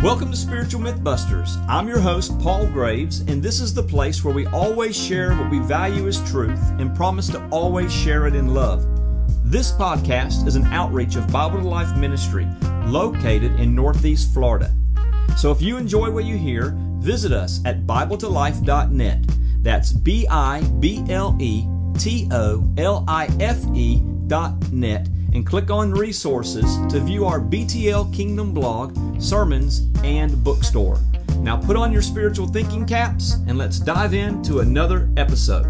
Welcome to Spiritual Mythbusters. I'm your host, Paul Graves, and this is the place where we always share what we value as truth and promise to always share it in love. This podcast is an outreach of Bible to Life Ministry located in Northeast Florida. So if you enjoy what you hear, visit us at BibleToLife.net. That's B I B L E T O L I F E dot net and click on resources to view our BTL Kingdom blog, sermons, and bookstore. Now put on your spiritual thinking caps and let's dive into another episode.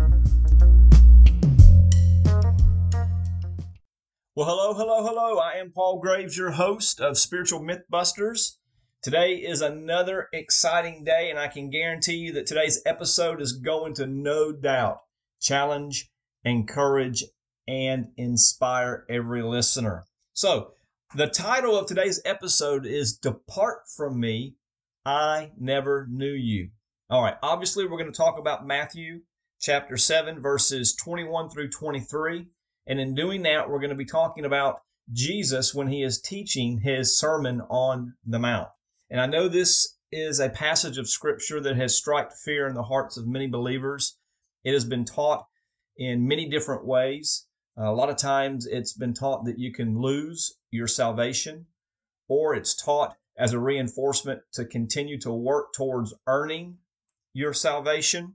Well, hello, hello, hello. I am Paul Graves, your host of Spiritual Mythbusters. Today is another exciting day, and I can guarantee you that today's episode is going to no doubt challenge, encourage, and inspire every listener. So, the title of today's episode is Depart from Me, I Never Knew You. All right, obviously, we're going to talk about Matthew chapter 7, verses 21 through 23. And in doing that, we're going to be talking about Jesus when he is teaching his Sermon on the Mount. And I know this is a passage of scripture that has struck fear in the hearts of many believers. It has been taught in many different ways. Uh, a lot of times it's been taught that you can lose your salvation, or it's taught as a reinforcement to continue to work towards earning your salvation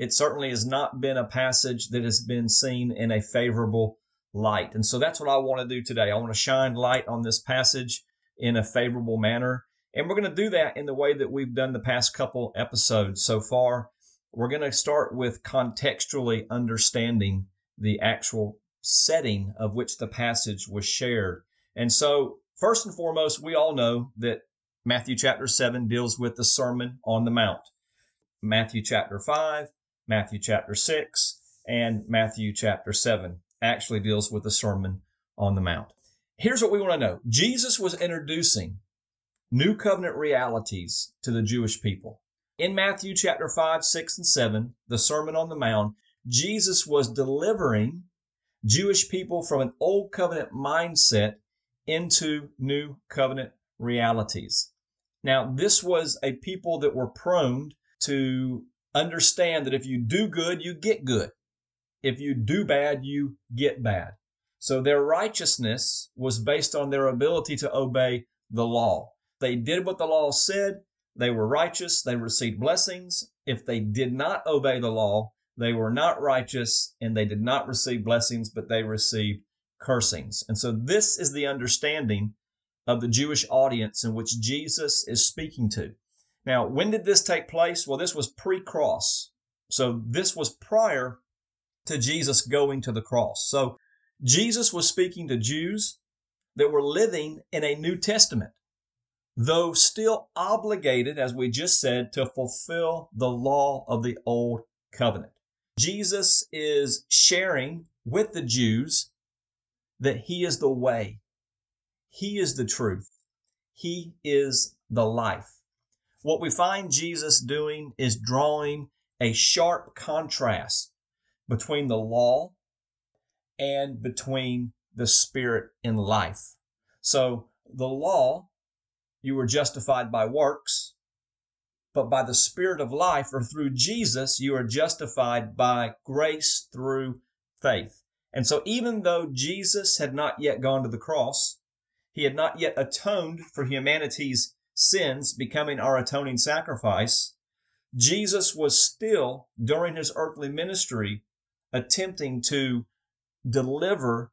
it certainly has not been a passage that has been seen in a favorable light. And so that's what I want to do today. I want to shine light on this passage in a favorable manner. And we're going to do that in the way that we've done the past couple episodes so far. We're going to start with contextually understanding the actual setting of which the passage was shared. And so, first and foremost, we all know that Matthew chapter 7 deals with the Sermon on the Mount. Matthew chapter 5 Matthew chapter 6, and Matthew chapter 7 actually deals with the Sermon on the Mount. Here's what we want to know Jesus was introducing new covenant realities to the Jewish people. In Matthew chapter 5, 6, and 7, the Sermon on the Mount, Jesus was delivering Jewish people from an old covenant mindset into new covenant realities. Now, this was a people that were prone to understand that if you do good, you get good. If you do bad, you get bad. So their righteousness was based on their ability to obey the law. They did what the law said. They were righteous. They received blessings. If they did not obey the law, they were not righteous and they did not receive blessings, but they received cursings. And so this is the understanding of the Jewish audience in which Jesus is speaking to. Now, when did this take place? Well, this was pre cross. So this was prior to Jesus going to the cross. So Jesus was speaking to Jews that were living in a New Testament, though still obligated, as we just said, to fulfill the law of the Old Covenant. Jesus is sharing with the Jews that He is the way, He is the truth, He is the life. What we find Jesus doing is drawing a sharp contrast between the law and between the spirit in life. So the law, you were justified by works, but by the spirit of life or through Jesus, you are justified by grace through faith. And so even though Jesus had not yet gone to the cross, he had not yet atoned for humanity's sins becoming our atoning sacrifice, Jesus was still, during his earthly ministry, attempting to deliver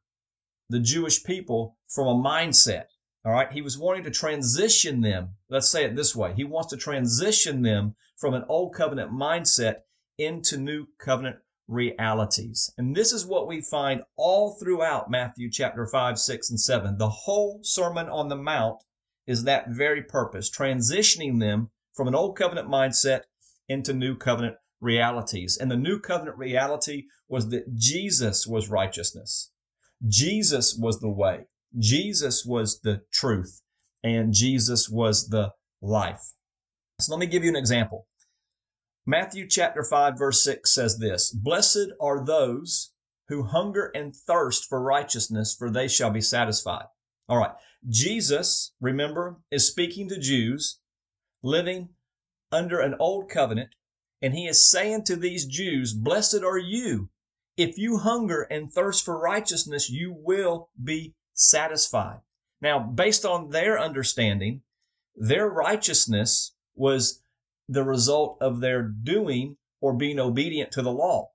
the Jewish people from a mindset. All right. He was wanting to transition them. Let's say it this way. He wants to transition them from an old covenant mindset into new covenant realities. And this is what we find all throughout Matthew chapter 5, 6, and 7. The whole Sermon on the Mount is that very purpose, transitioning them from an old covenant mindset into new covenant realities. And the new covenant reality was that Jesus was righteousness. Jesus was the way. Jesus was the truth. And Jesus was the life. So let me give you an example. Matthew chapter 5 verse 6 says this, Blessed are those who hunger and thirst for righteousness, for they shall be satisfied. All right. Jesus, remember, is speaking to Jews living under an old covenant, and he is saying to these Jews, Blessed are you. If you hunger and thirst for righteousness, you will be satisfied. Now, based on their understanding, their righteousness was the result of their doing or being obedient to the law.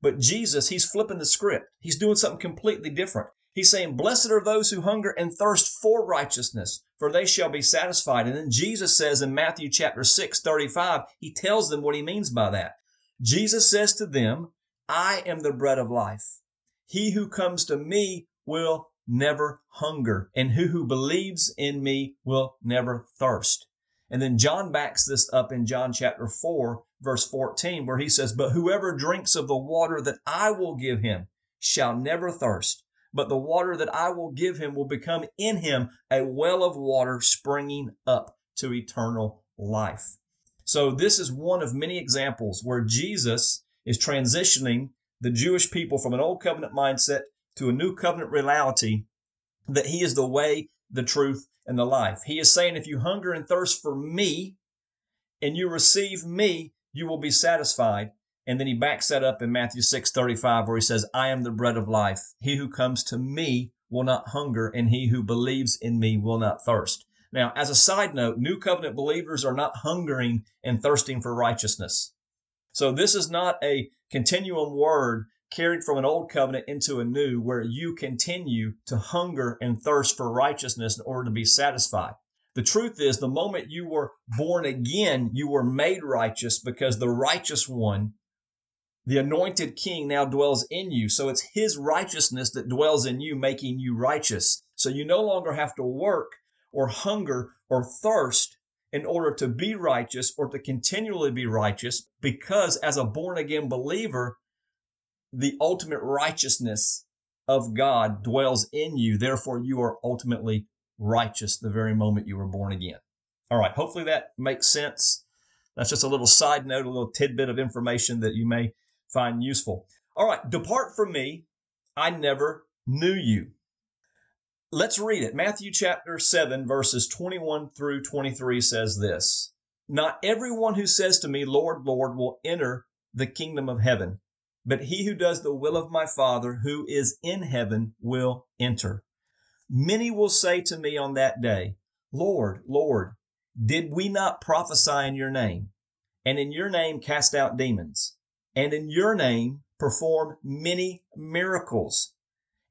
But Jesus, he's flipping the script. He's doing something completely different. He's saying, Blessed are those who hunger and thirst for righteousness, for they shall be satisfied. And then Jesus says in Matthew chapter 6, 35, he tells them what he means by that. Jesus says to them, I am the bread of life. He who comes to me will never hunger, and who who believes in me will never thirst. And then John backs this up in John chapter 4, verse 14, where he says, But whoever drinks of the water that I will give him shall never thirst but the water that I will give him will become in him a well of water springing up to eternal life. So this is one of many examples where Jesus is transitioning the Jewish people from an old covenant mindset to a new covenant reality that he is the way, the truth, and the life. He is saying, if you hunger and thirst for me and you receive me, you will be satisfied. And then he backs that up in Matthew 6 35, where he says, I am the bread of life. He who comes to me will not hunger, and he who believes in me will not thirst. Now, as a side note, new covenant believers are not hungering and thirsting for righteousness. So this is not a continuum word carried from an old covenant into a new where you continue to hunger and thirst for righteousness in order to be satisfied. The truth is, the moment you were born again, you were made righteous because the righteous one the anointed king now dwells in you. So it's his righteousness that dwells in you, making you righteous. So you no longer have to work or hunger or thirst in order to be righteous or to continually be righteous because as a born again believer, the ultimate righteousness of God dwells in you. Therefore, you are ultimately righteous the very moment you were born again. All right. Hopefully that makes sense. That's just a little side note, a little tidbit of information that you may find useful. All right, depart from me. I never knew you. Let's read it. Matthew chapter 7, verses 21 through 23 says this Not everyone who says to me, Lord, Lord, will enter the kingdom of heaven, but he who does the will of my Father who is in heaven will enter. Many will say to me on that day, Lord, Lord, did we not prophesy in your name, and in your name cast out demons? and in your name perform many miracles.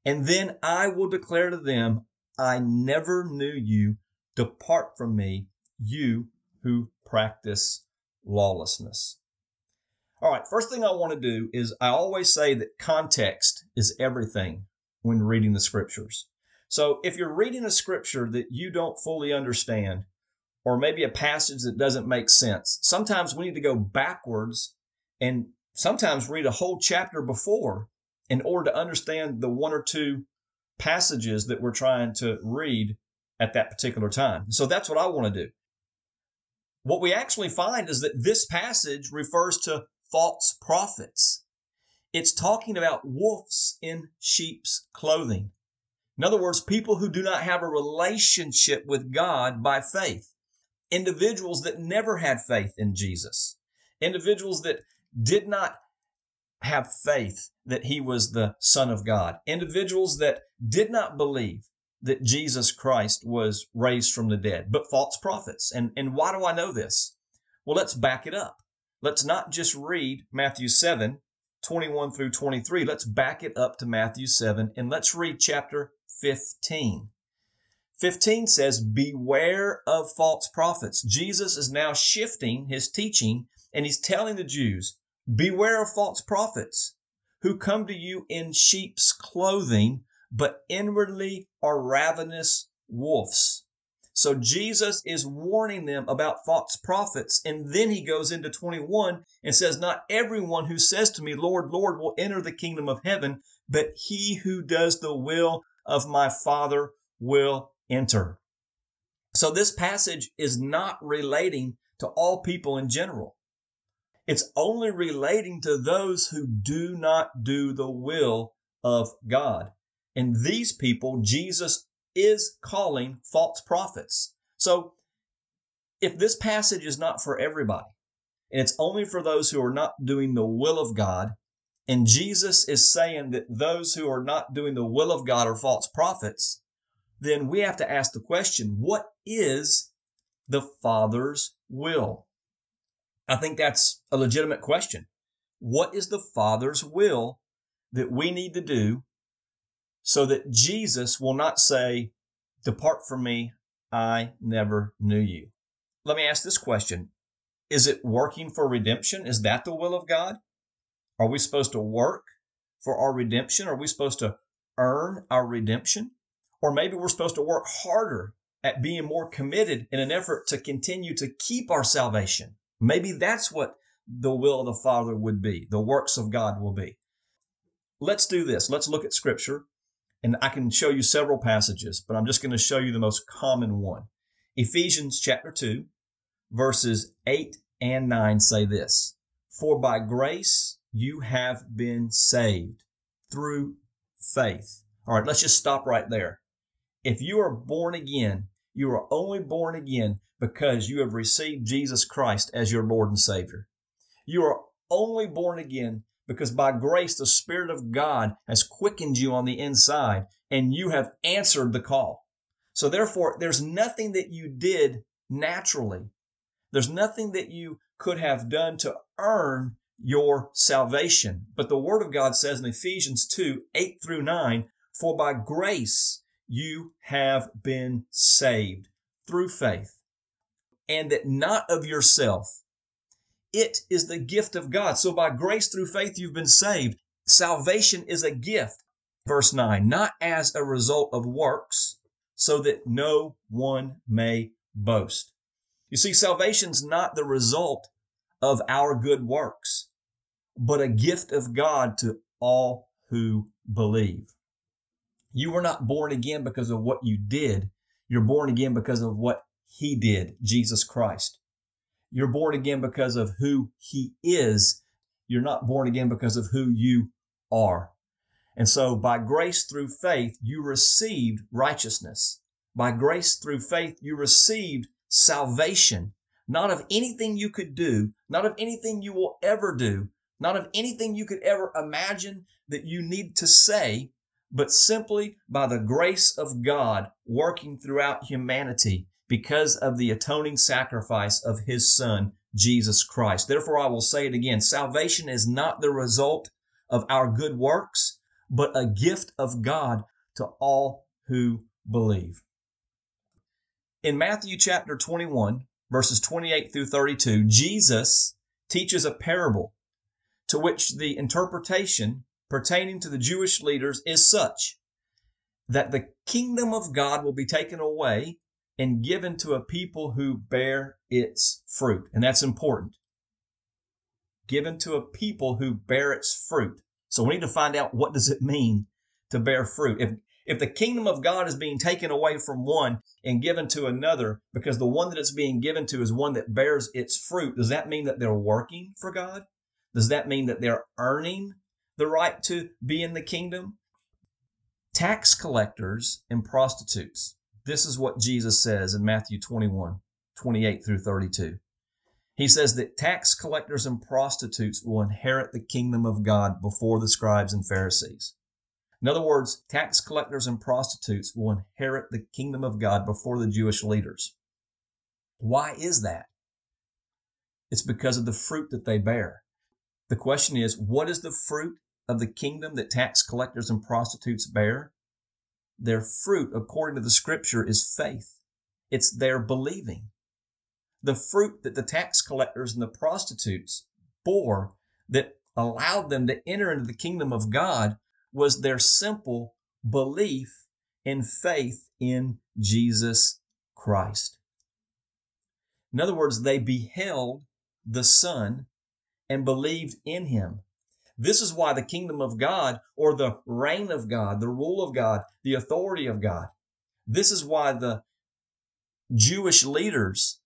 And then I will declare to them, I never knew you. Depart from me, you who practice lawlessness. All right, first thing I want to do is I always say that context is everything when reading the scriptures. So if you're reading a scripture that you don't fully understand, or maybe a passage that doesn't make sense, sometimes we need to go backwards and sometimes read a whole chapter before in order to understand the one or two passages that we're trying to read at that particular time. So that's what I want to do. What we actually find is that this passage refers to false prophets. It's talking about wolves in sheep's clothing. In other words, people who do not have a relationship with God by faith. Individuals that never had faith in Jesus. Individuals that did not have faith that he was the Son of God. Individuals that did not believe that Jesus Christ was raised from the dead, but false prophets. And, and why do I know this? Well, let's back it up. Let's not just read Matthew 7, 21 through 23. Let's back it up to Matthew 7 and let's read chapter 15. 15 says, Beware of false prophets. Jesus is now shifting his teaching and he's telling the Jews, Beware of false prophets who come to you in sheep's clothing, but inwardly are ravenous wolves. So Jesus is warning them about false prophets. And then he goes into 21 and says, Not everyone who says to me, Lord, Lord, will enter the kingdom of heaven, but he who does the will of my Father will enter. So this passage is not relating to all people in general. It's only relating to those who do not do the will of God. And these people, Jesus is calling false prophets. So if this passage is not for everybody, and it's only for those who are not doing the will of God, and Jesus is saying that those who are not doing the will of God are false prophets, then we have to ask the question, what is the Father's will? I think that's a legitimate question. What is the Father's will that we need to do so that Jesus will not say, Depart from me, I never knew you? Let me ask this question Is it working for redemption? Is that the will of God? Are we supposed to work for our redemption? Are we supposed to earn our redemption? Or maybe we're supposed to work harder at being more committed in an effort to continue to keep our salvation. Maybe that's what the will of the Father would be, the works of God will be. Let's do this. Let's look at Scripture, and I can show you several passages, but I'm just going to show you the most common one. Ephesians chapter 2, verses 8 and 9 say this For by grace you have been saved through faith. All right, let's just stop right there. If you are born again, you are only born again because you have received Jesus Christ as your Lord and Savior. You are only born again because by grace the Spirit of God has quickened you on the inside and you have answered the call. So therefore, there's nothing that you did naturally. There's nothing that you could have done to earn your salvation. But the Word of God says in Ephesians 2 8 through 9, For by grace you have been saved through faith, and that not of yourself. It is the gift of God. So by grace through faith, you've been saved. Salvation is a gift. Verse 9, not as a result of works, so that no one may boast. You see, salvation's not the result of our good works, but a gift of God to all who believe. You were not born again because of what you did. You're born again because of what he did, Jesus Christ. You're born again because of who he is. You're not born again because of who you are. And so by grace through faith, you received righteousness. By grace through faith, you received salvation, not of anything you could do, not of anything you will ever do, not of anything you could ever imagine that you need to say, but simply by the grace of God working throughout humanity because of the atoning sacrifice of his son, Jesus Christ. Therefore, I will say it again. Salvation is not the result of our good works, but a gift of God to all who believe. In Matthew chapter 21, verses 28 through 32, Jesus teaches a parable to which the interpretation pertaining to the Jewish leaders is such that the kingdom of God will be taken away and given to a people who bear its fruit. And that's important. Given to a people who bear its fruit. So we need to find out what does it mean to bear fruit. If if the kingdom of God is being taken away from one and given to another because the one that it's being given to is one that bears its fruit, does that mean that they're working for God? Does that mean that they're earning the right to be in the kingdom? Tax collectors and prostitutes. This is what Jesus says in Matthew 21, 28 through 32. He says that tax collectors and prostitutes will inherit the kingdom of God before the scribes and Pharisees. In other words, tax collectors and prostitutes will inherit the kingdom of God before the Jewish leaders. Why is that? It's because of the fruit that they bear. The question is, what is the fruit of the kingdom that tax collectors and prostitutes bear? Their fruit, according to the scripture, is faith. It's their believing. The fruit that the tax collectors and the prostitutes bore that allowed them to enter into the kingdom of God was their simple belief and faith in Jesus Christ. In other words, they beheld the Son and believed in him. This is why the kingdom of God or the reign of God, the rule of God, the authority of God, this is why the Jewish leaders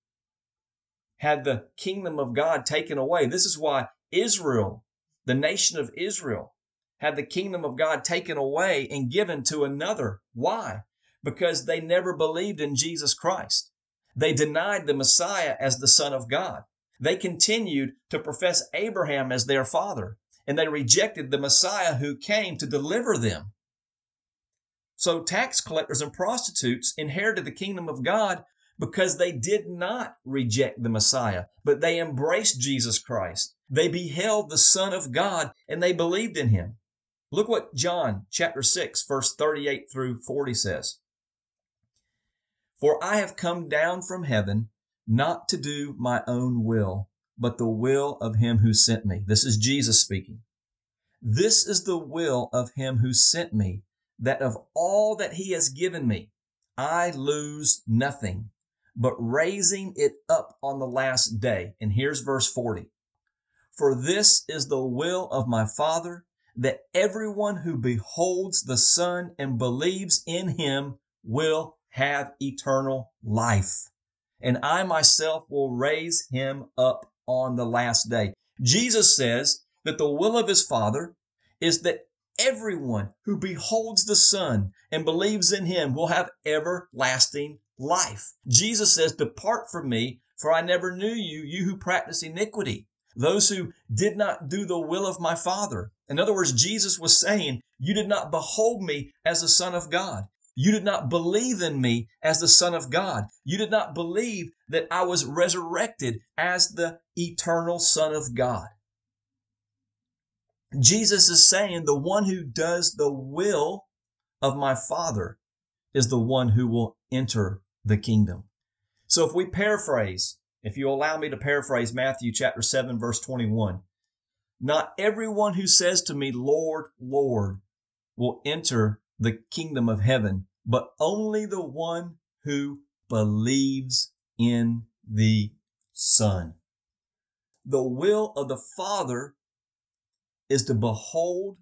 had the kingdom of God taken away. This is why Israel, the nation of Israel, had the kingdom of God taken away and given to another. Why? because they never believed in Jesus Christ. They denied the Messiah as the Son of God. They continued to profess Abraham as their father, and they rejected the Messiah who came to deliver them. So tax collectors and prostitutes inherited the kingdom of God because they did not reject the Messiah, but they embraced Jesus Christ. They beheld the Son of God and they believed in him. Look what John chapter 6 verse 38 through 40 says. For I have come down from heaven not to do my own will, but the will of him who sent me. This is Jesus speaking. This is the will of him who sent me that of all that he has given me, I lose nothing, but raising it up on the last day. And here's verse 40. For this is the will of my Father, that everyone who beholds the Son and believes in him will have eternal life. And I myself will raise him up on the last day. Jesus says that the will of his Father is that everyone who beholds the Son and believes in him will have everlasting life. Jesus says, Depart from me, for I never knew you, you who practice iniquity. Those who did not do the will of my Father. In other words, Jesus was saying, You did not behold me as the Son of God. You did not believe in me as the Son of God. You did not believe that I was resurrected as the eternal Son of God. Jesus is saying the one who does the will of my Father is the one who will enter the kingdom. So if we paraphrase, if you allow me to paraphrase Matthew chapter 7 verse 21, not everyone who says to me, Lord, Lord, will enter the kingdom of heaven, but only the one who believes in the Son. The will of the Father is to behold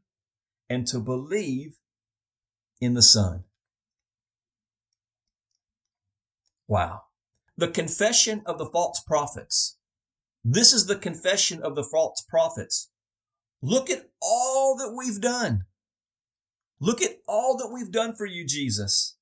and to believe in the Son. Wow. The confession of the false prophets. This is the confession of the false prophets. Look at all that we've done. Look at all that we've done for you, Jesus.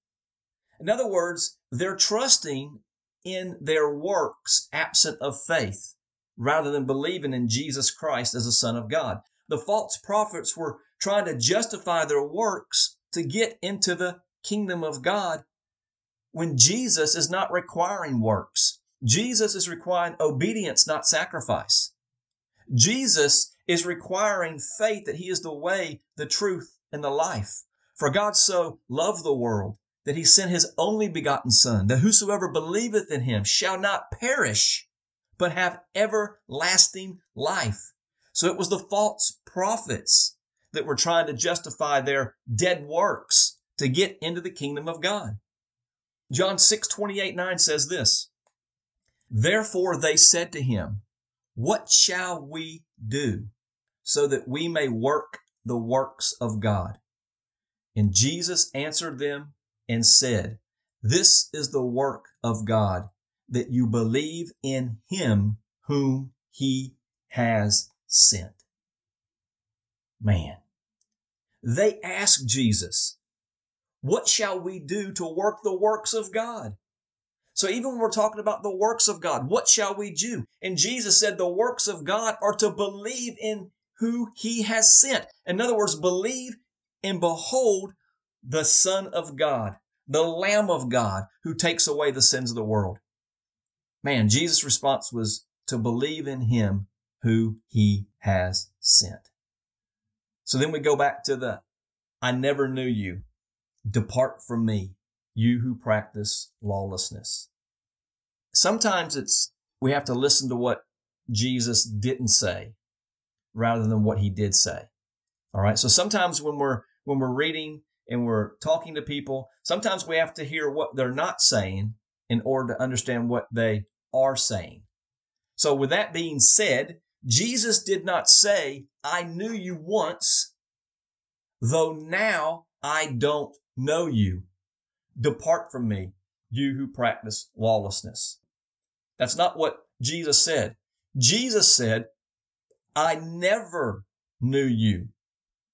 In other words, they're trusting in their works absent of faith rather than believing in Jesus Christ as the Son of God the false prophets were trying to justify their works to get into the kingdom of God when Jesus is not requiring works. Jesus is requiring obedience, not sacrifice. Jesus is requiring faith that he is the way, the truth, and the life. For God so loved the world that he sent his only begotten Son, that whosoever believeth in him shall not perish, but have everlasting life. So it was the false prophets that were trying to justify their dead works to get into the kingdom of God. John 6, 28, 9 says this, Therefore they said to him, What shall we do so that we may work the works of God? And Jesus answered them and said, This is the work of God, that you believe in him whom he has sent. Man, they asked Jesus, What shall we do to work the works of God? So even when we're talking about the works of God, what shall we do? And Jesus said the works of God are to believe in who he has sent. In other words, believe and behold the Son of God, the Lamb of God who takes away the sins of the world. Man, Jesus' response was to believe in him who he has sent. So then we go back to the I never knew you. Depart from me, you who practice lawlessness. Sometimes it's we have to listen to what Jesus didn't say rather than what he did say. All right. So sometimes when we're when we're reading and we're talking to people, sometimes we have to hear what they're not saying in order to understand what they are saying. So with that being said, Jesus did not say, I knew you once, though now I don't know you. Depart from me, you who practice lawlessness. That's not what Jesus said. Jesus said, I never knew you.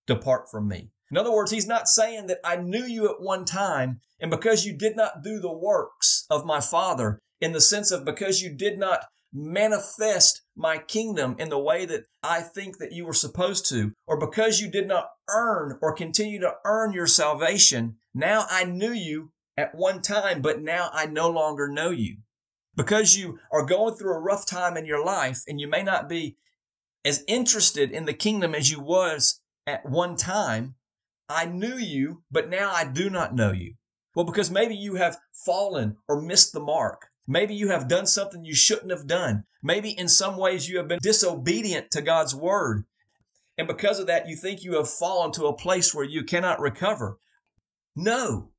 Depart from me. In other words, he's not saying that I knew you at one time, and because you did not do the works of my Father, in the sense of because you did not manifest my kingdom in the way that I think that you were supposed to, or because you did not earn or continue to earn your salvation, now I knew you at one time, but now I no longer know you. Because you are going through a rough time in your life and you may not be as interested in the kingdom as you was at one time, I knew you, but now I do not know you. Well, because maybe you have fallen or missed the mark. Maybe you have done something you shouldn't have done. Maybe in some ways you have been disobedient to God's word. And because of that, you think you have fallen to a place where you cannot recover. No,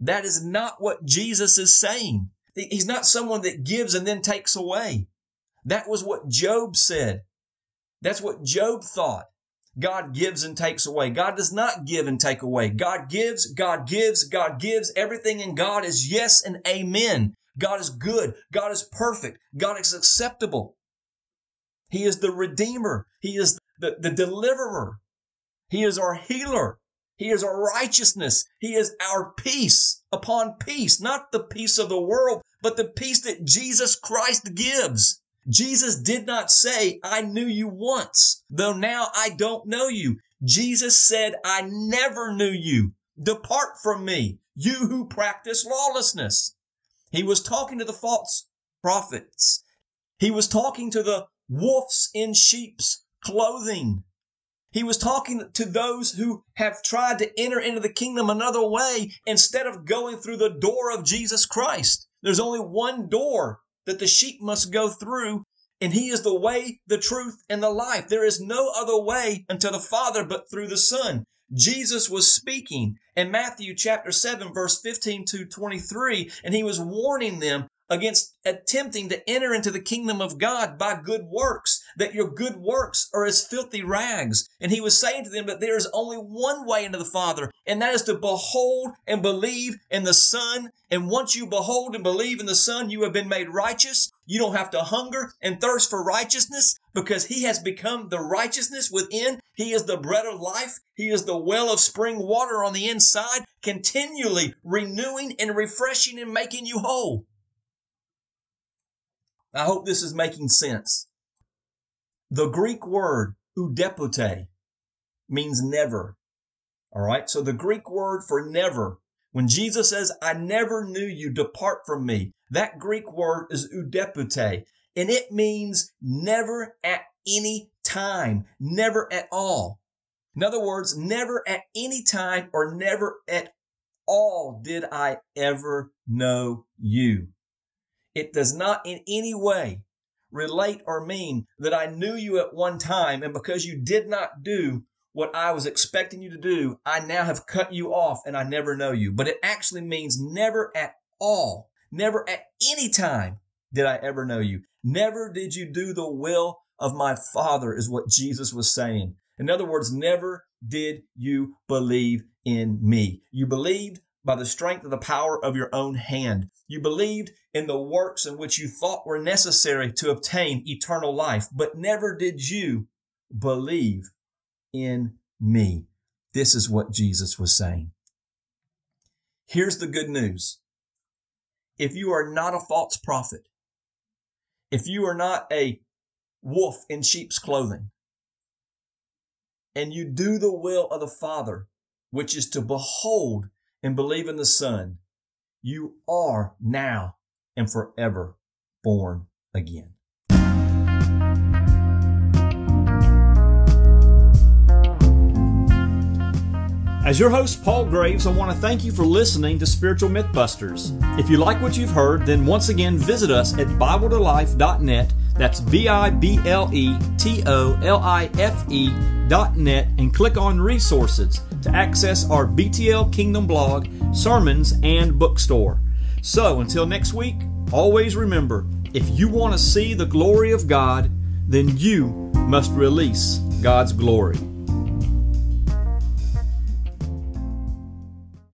that is not what Jesus is saying. He's not someone that gives and then takes away. That was what Job said. That's what Job thought. God gives and takes away. God does not give and take away. God gives, God gives, God gives. Everything in God is yes and amen. God is good. God is perfect. God is acceptable. He is the Redeemer. He is the, the deliverer. He is our healer. He is our righteousness. He is our peace upon peace, not the peace of the world, but the peace that Jesus Christ gives. Jesus did not say, I knew you once, though now I don't know you. Jesus said, I never knew you. Depart from me, you who practice lawlessness. He was talking to the false prophets. He was talking to the wolves in sheep's clothing. He was talking to those who have tried to enter into the kingdom another way instead of going through the door of Jesus Christ. There's only one door that the sheep must go through, and he is the way, the truth, and the life. There is no other way unto the Father but through the Son. Jesus was speaking in Matthew chapter 7, verse 15 to 23, and he was warning them against attempting to enter into the kingdom of God by good works, that your good works are as filthy rags. And he was saying to them that there is only one way into the Father, and that is to behold and believe in the Son. And once you behold and believe in the Son, you have been made righteous. You don't have to hunger and thirst for righteousness because he has become the righteousness within. He is the bread of life. He is the well of spring water on the inside, continually renewing and refreshing and making you whole. I hope this is making sense. The Greek word oudepote means never. All right. So the Greek word for never, when Jesus says, I never knew you, depart from me, that Greek word is oudepote, and it means never at any time, never at all. In other words, never at any time or never at all did I ever know you. It does not in any way relate or mean that I knew you at one time, and because you did not do what I was expecting you to do, I now have cut you off and I never know you. But it actually means never at all, never at any time did I ever know you. Never did you do the will of my Father, is what Jesus was saying. In other words, never did you believe in me. You believed by the strength of the power of your own hand. You believed in the works in which you thought were necessary to obtain eternal life, but never did you believe in me. This is what Jesus was saying. Here's the good news. If you are not a false prophet, if you are not a wolf in sheep's clothing, and you do the will of the Father, which is to behold and believe in the Son, you are now and forever born again. As your host, Paul Graves, I want to thank you for listening to Spiritual Mythbusters. If you like what you've heard, then once again visit us at BibleToLife.net. That's B I B L E T O L I F E dot net and click on resources to access our BTL Kingdom blog, sermons, and bookstore. So until next week, always remember if you want to see the glory of God, then you must release God's glory.